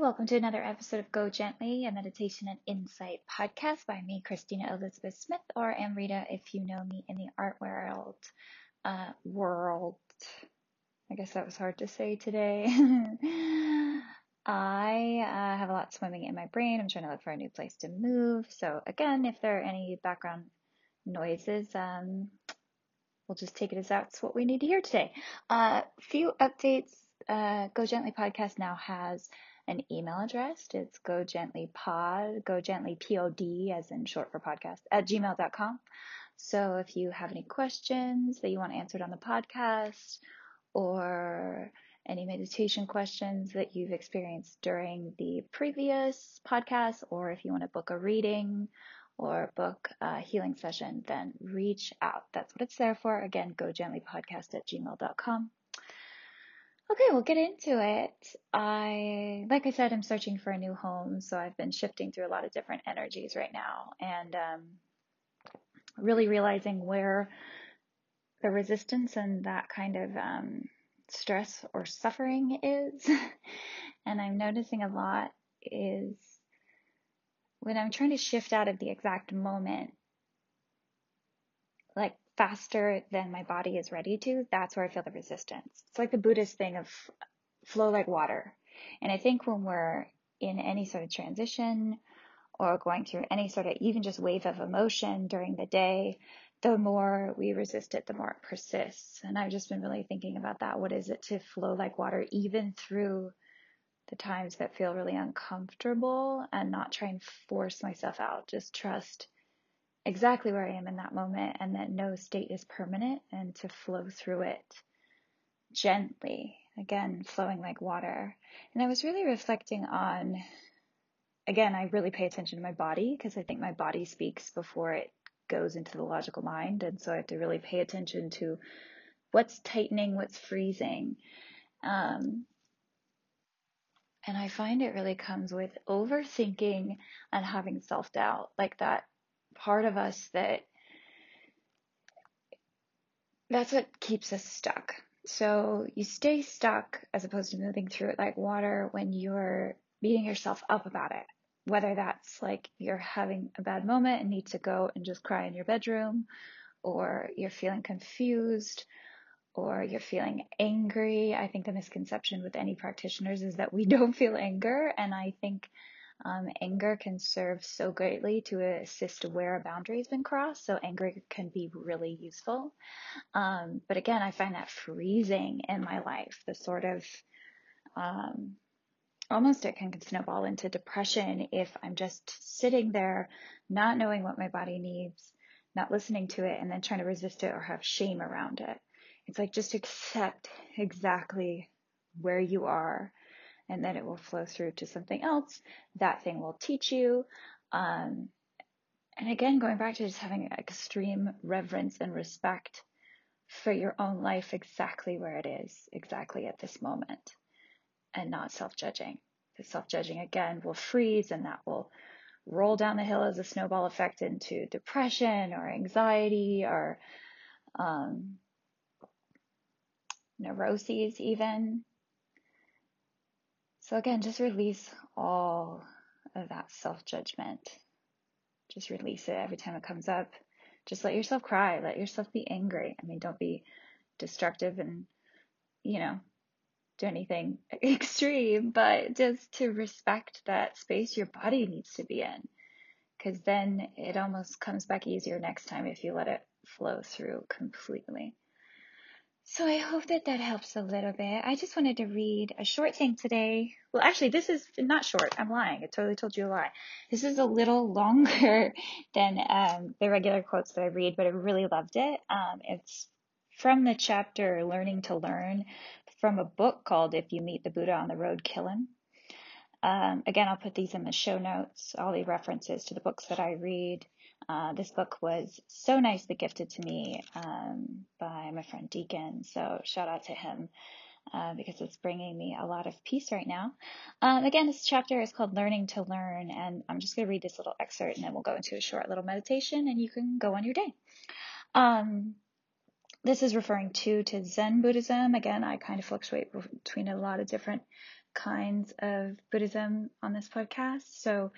welcome to another episode of Go Gently, a meditation and insight podcast by me, Christina Elizabeth Smith, or Amrita if you know me in the art world. Uh, world. I guess that was hard to say today. I uh, have a lot swimming in my brain. I'm trying to look for a new place to move. So, again, if there are any background noises, um, we'll just take it as that's what we need to hear today. A uh, few updates. Uh, Go Gently podcast now has an email address. It's go gently pod, go gently pod as in short for podcast at gmail.com. So if you have any questions that you want answered on the podcast or any meditation questions that you've experienced during the previous podcast, or if you want to book a reading or book a healing session, then reach out. That's what it's there for. Again, go gently podcast at gmail.com. Okay, we'll get into it. I, like I said, I'm searching for a new home, so I've been shifting through a lot of different energies right now and um, really realizing where the resistance and that kind of um, stress or suffering is. and I'm noticing a lot is when I'm trying to shift out of the exact moment, like faster than my body is ready to, that's where I feel the resistance. It's like the Buddhist thing of flow like water. And I think when we're in any sort of transition or going through any sort of even just wave of emotion during the day, the more we resist it, the more it persists. And I've just been really thinking about that. What is it to flow like water, even through the times that feel really uncomfortable and not try and force myself out? Just trust exactly where I am in that moment and that no state is permanent and to flow through it gently, again, flowing like water. And I was really reflecting on, again, I really pay attention to my body because I think my body speaks before it goes into the logical mind. And so I have to really pay attention to what's tightening, what's freezing. Um, and I find it really comes with overthinking and having self doubt, like that part of us that that's what keeps us stuck. So you stay stuck as opposed to moving through it like water when you're beating yourself up about it. Whether that's like you're having a bad moment and need to go and just cry in your bedroom, or you're feeling confused, or you're feeling angry. I think the misconception with any practitioners is that we don't feel anger. And I think um, anger can serve so greatly to assist where a boundary has been crossed. So anger can be really useful. Um, but again, I find that freezing in my life, the sort of, um, almost it can snowball into depression if I'm just sitting there, not knowing what my body needs, not listening to it, and then trying to resist it or have shame around it. It's like just accept exactly where you are and then it will flow through to something else. That thing will teach you. Um, and again, going back to just having extreme reverence and respect for your own life exactly where it is, exactly at this moment, and not self judging. The self judging again will freeze and that will roll down the hill as a snowball effect into depression or anxiety or um, neuroses, even. So again, just release all of that self judgment. Just release it every time it comes up. Just let yourself cry. Let yourself be angry. I mean, don't be destructive and, you know, do anything extreme, but just to respect that space your body needs to be in. Because then it almost comes back easier next time if you let it flow through completely. So I hope that that helps a little bit. I just wanted to read a short thing today. Well, actually, this is not short. I'm lying. I totally told you a lie. This is a little longer than um, the regular quotes that I read, but I really loved it. Um, it's from the chapter Learning to Learn from a book called If You Meet the Buddha on the Road, Kill Him. Um, again, I'll put these in the show notes, all the references to the books that I read. Uh, this book was so nicely gifted to me um, by my friend Deacon, so shout out to him uh, because it's bringing me a lot of peace right now. Um, again, this chapter is called Learning to Learn, and I'm just going to read this little excerpt and then we'll go into a short little meditation and you can go on your day. Um, this is referring to to Zen Buddhism. Again, I kind of fluctuate between a lot of different kinds of Buddhism on this podcast. So,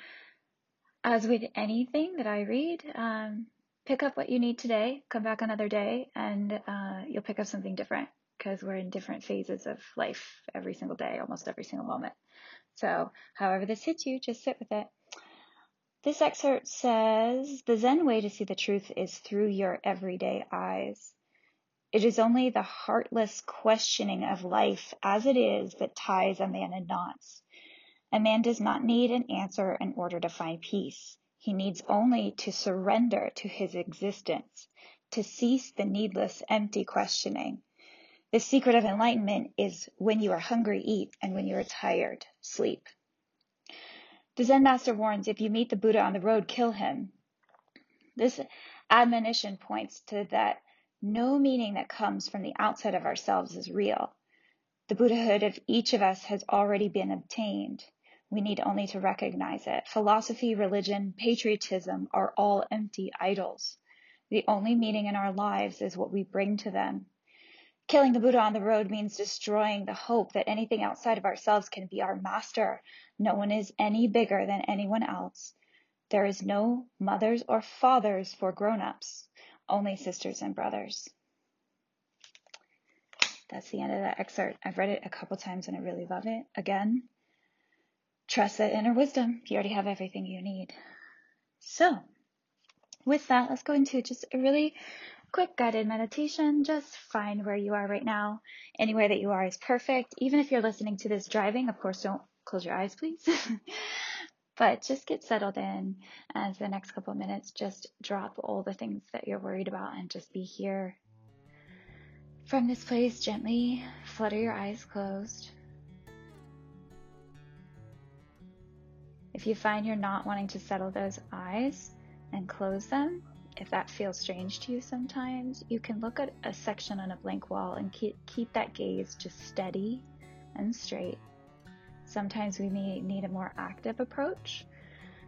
as with anything that I read, um, pick up what you need today, come back another day, and uh, you'll pick up something different because we're in different phases of life every single day, almost every single moment. So, however this hits you, just sit with it. This excerpt says The Zen way to see the truth is through your everyday eyes. It is only the heartless questioning of life as it is that ties a man in knots. A man does not need an answer in order to find peace. He needs only to surrender to his existence, to cease the needless, empty questioning. The secret of enlightenment is when you are hungry, eat, and when you are tired, sleep. The Zen master warns if you meet the Buddha on the road, kill him. This admonition points to that no meaning that comes from the outside of ourselves is real. The Buddhahood of each of us has already been obtained. We need only to recognize it. Philosophy, religion, patriotism are all empty idols. The only meaning in our lives is what we bring to them. Killing the Buddha on the road means destroying the hope that anything outside of ourselves can be our master. No one is any bigger than anyone else. There is no mothers or fathers for grown-ups, only sisters and brothers. That's the end of that excerpt. I've read it a couple times and I really love it. Again, trust that inner wisdom. You already have everything you need. So, with that, let's go into just a really quick guided meditation. Just find where you are right now. Anywhere that you are is perfect. Even if you're listening to this driving, of course, don't close your eyes, please. but just get settled in as the next couple of minutes, just drop all the things that you're worried about and just be here. From this place, gently flutter your eyes closed. If you find you're not wanting to settle those eyes and close them, if that feels strange to you sometimes, you can look at a section on a blank wall and keep, keep that gaze just steady and straight. Sometimes we may need a more active approach.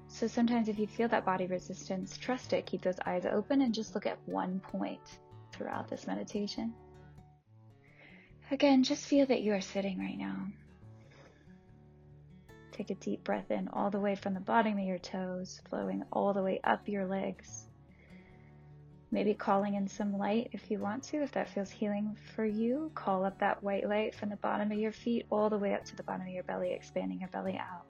So sometimes if you feel that body resistance, trust it, keep those eyes open and just look at one point throughout this meditation. Again, just feel that you are sitting right now. Take a deep breath in all the way from the bottom of your toes, flowing all the way up your legs Maybe calling in some light if you want to, if that feels healing for you. Call up that white light from the bottom of your feet all the way up to the bottom of your belly, expanding your belly out.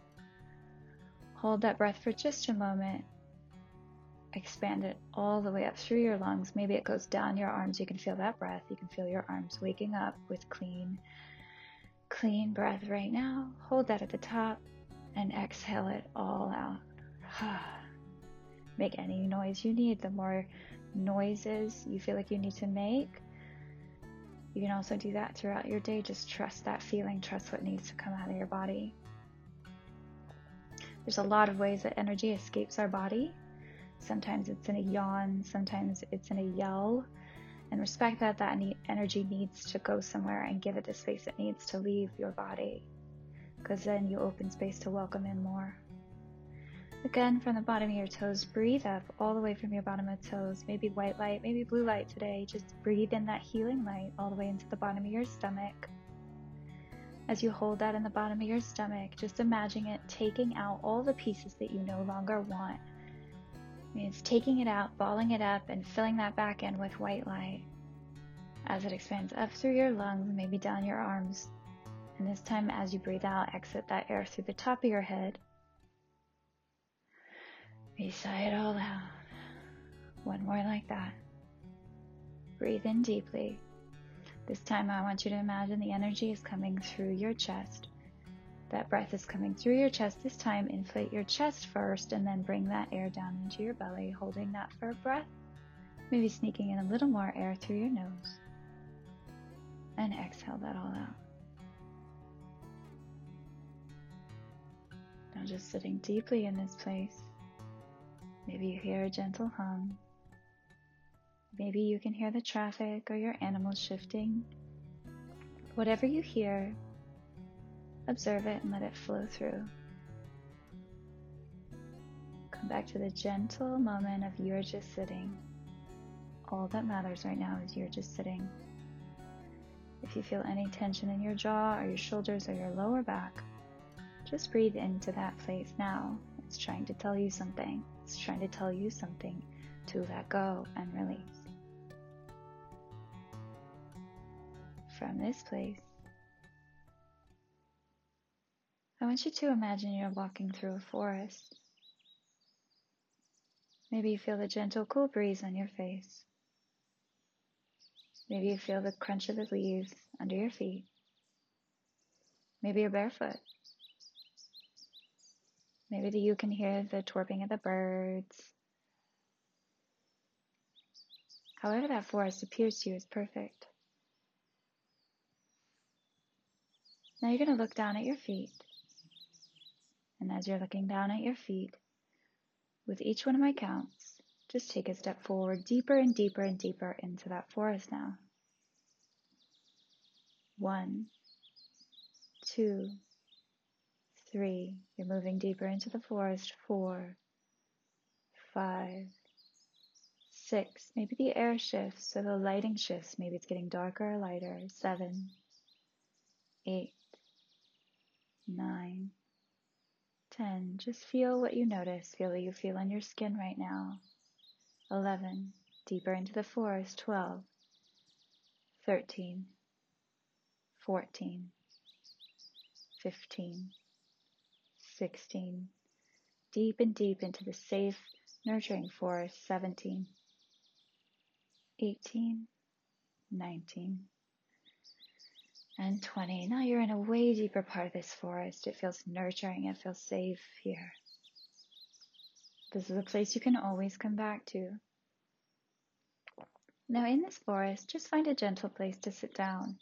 Hold that breath for just a moment. Expand it all the way up through your lungs. Maybe it goes down your arms. You can feel that breath. You can feel your arms waking up with clean, clean breath right now. Hold that at the top and exhale it all out. Make any noise you need. The more noises you feel like you need to make. You can also do that throughout your day. Just trust that feeling, trust what needs to come out of your body. There's a lot of ways that energy escapes our body. Sometimes it's in a yawn, sometimes it's in a yell. And respect that that energy needs to go somewhere and give it the space it needs to leave your body. Because then you open space to welcome in more. Again, from the bottom of your toes, breathe up all the way from your bottom of toes. Maybe white light, maybe blue light today. Just breathe in that healing light all the way into the bottom of your stomach. As you hold that in the bottom of your stomach, just imagine it taking out all the pieces that you no longer want. It means taking it out, balling it up, and filling that back in with white light. As it expands up through your lungs, maybe down your arms. And this time, as you breathe out, exit that air through the top of your head we sigh it all out. One more like that. Breathe in deeply. This time I want you to imagine the energy is coming through your chest. That breath is coming through your chest. This time inflate your chest first and then bring that air down into your belly, holding that for a breath. Maybe sneaking in a little more air through your nose. And exhale that all out. Now just sitting deeply in this place. Maybe you hear a gentle hum. Maybe you can hear the traffic or your animals shifting. Whatever you hear, observe it and let it flow through. Come back to the gentle moment of you're just sitting. All that matters right now is you're just sitting. If you feel any tension in your jaw or your shoulders or your lower back, just breathe into that place now. It's trying to tell you something. It's trying to tell you something to let go and release. From this place, I want you to imagine you're walking through a forest. Maybe you feel the gentle, cool breeze on your face. Maybe you feel the crunch of the leaves under your feet. Maybe you're barefoot. Maybe you can hear the twerping of the birds. However, that forest appears to you as perfect. Now you're going to look down at your feet. And as you're looking down at your feet, with each one of my counts, just take a step forward, deeper and deeper and deeper into that forest now. One, two, three. You're moving deeper into the forest. Four, five, six. Maybe the air shifts, so the lighting shifts. Maybe it's getting darker or lighter. Seven, eight, nine, ten. Just feel what you notice. Feel what you feel on your skin right now. Eleven. Deeper into the forest. Twelve, thirteen, fourteen, fifteen. 16. Deep and deep into the safe, nurturing forest, 17. 18, 19, and 20. Now you're in a way deeper part of this forest. It feels nurturing. It feels safe here. This is a place you can always come back to. Now in this forest, just find a gentle place to sit down.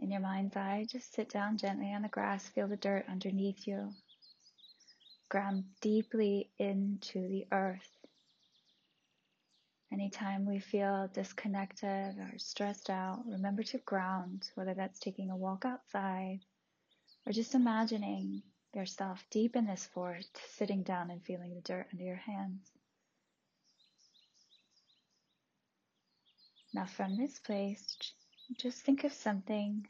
In your mind's eye, just sit down gently on the grass, feel the dirt underneath you. Ground deeply into the earth. Anytime we feel disconnected or stressed out, remember to ground, whether that's taking a walk outside or just imagining yourself deep in this forest, sitting down and feeling the dirt under your hands. Now, from this place, just think of something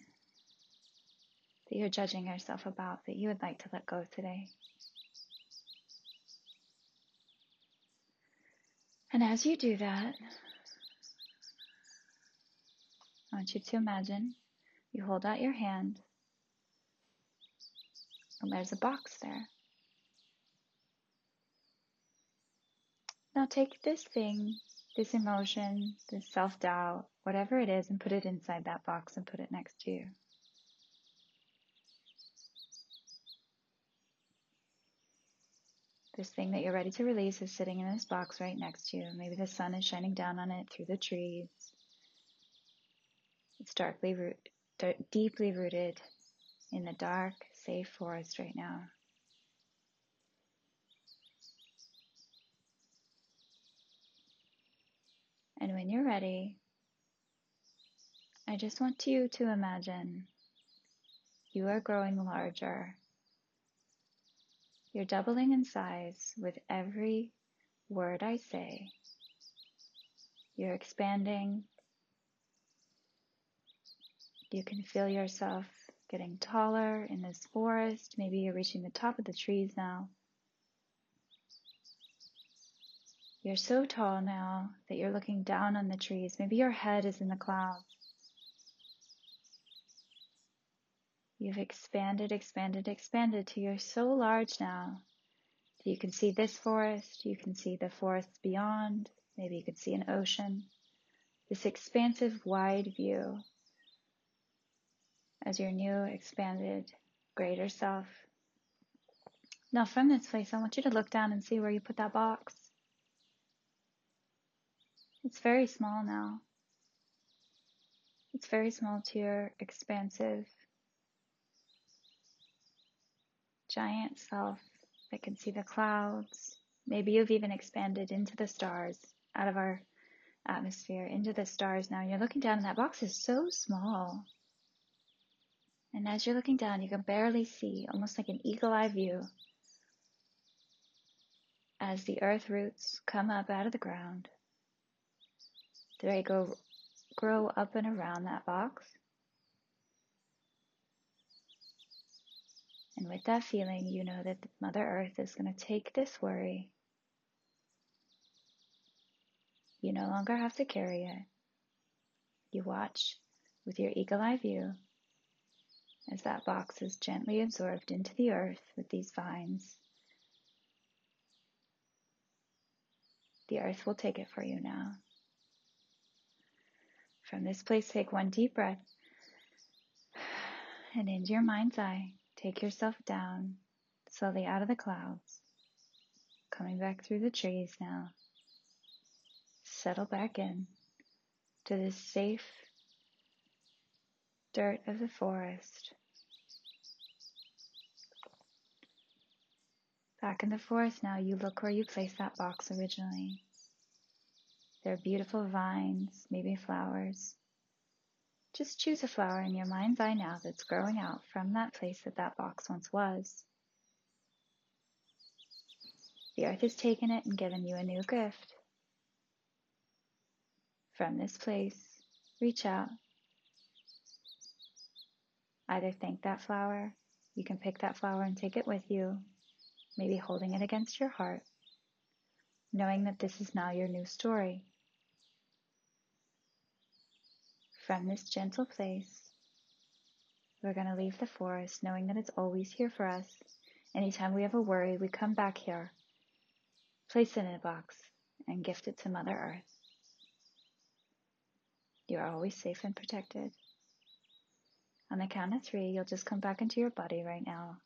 that you're judging yourself about that you would like to let go today. And as you do that, I want you to imagine you hold out your hand and there's a box there. Now take this thing this emotion, this self doubt, whatever it is, and put it inside that box and put it next to you. This thing that you're ready to release is sitting in this box right next to you. Maybe the sun is shining down on it through the trees. It's darkly root, deeply rooted in the dark, safe forest right now. And when you're ready, I just want you to imagine you are growing larger. You're doubling in size with every word I say. You're expanding. You can feel yourself getting taller in this forest. Maybe you're reaching the top of the trees now. You're so tall now that you're looking down on the trees. Maybe your head is in the clouds. You've expanded, expanded, expanded till you're so large now you can see this forest, you can see the forests beyond, maybe you could see an ocean. This expansive, wide view as your new, expanded, greater self. Now, from this place, I want you to look down and see where you put that box. It's very small now. It's very small to your expansive, giant self that can see the clouds. Maybe you've even expanded into the stars, out of our atmosphere, into the stars now. You're looking down and that box is so small. And as you're looking down, you can barely see, almost like an eagle eye view, as the earth roots come up out of the ground they go grow up and around that box. And with that feeling, you know that Mother Earth is going to take this worry. You no longer have to carry it. You watch with your eagle eye view as that box is gently absorbed into the earth with these vines. The earth will take it for you now. From this place, take one deep breath and into your mind's eye, take yourself down slowly out of the clouds, coming back through the trees now. Settle back in to this safe dirt of the forest. Back in the forest now, you look where you placed that box originally. There are beautiful vines, maybe flowers. Just choose a flower in your mind's eye now that's growing out from that place that that box once was. The earth has taken it and given you a new gift. From this place, reach out. Either thank that flower, you can pick that flower and take it with you, maybe holding it against your heart, knowing that this is now your new story. From this gentle place, we're going to leave the forest knowing that it's always here for us. Anytime we have a worry, we come back here, place it in a box, and gift it to Mother Earth. You are always safe and protected. On the count of three, you'll just come back into your body right now.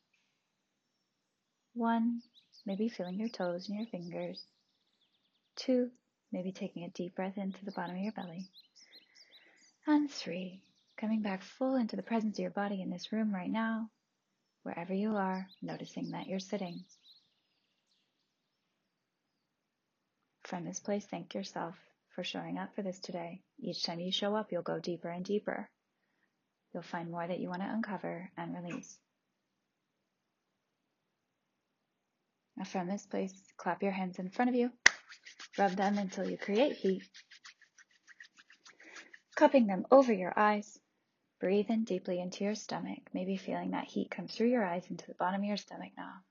One, maybe feeling your toes and your fingers. Two, maybe taking a deep breath into the bottom of your belly. And three, coming back full into the presence of your body in this room right now, wherever you are, noticing that you're sitting. From this place, thank yourself for showing up for this today. Each time you show up, you'll go deeper and deeper. You'll find more that you want to uncover and release. Now from this place, clap your hands in front of you, rub them until you create heat. Cupping them over your eyes, breathe in deeply into your stomach, maybe feeling that heat come through your eyes into the bottom of your stomach now.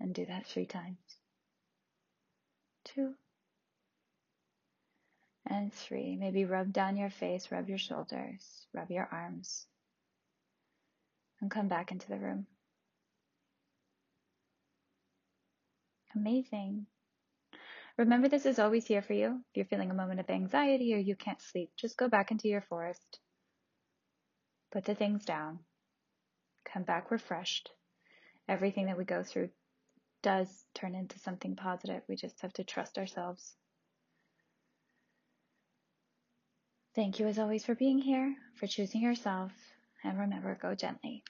And do that three times. Two. And three. Maybe rub down your face, rub your shoulders, rub your arms. And come back into the room. Amazing. Remember, this is always here for you. If you're feeling a moment of anxiety or you can't sleep, just go back into your forest. Put the things down. Come back refreshed. Everything that we go through does turn into something positive. We just have to trust ourselves. Thank you as always for being here, for choosing yourself, and remember, go gently.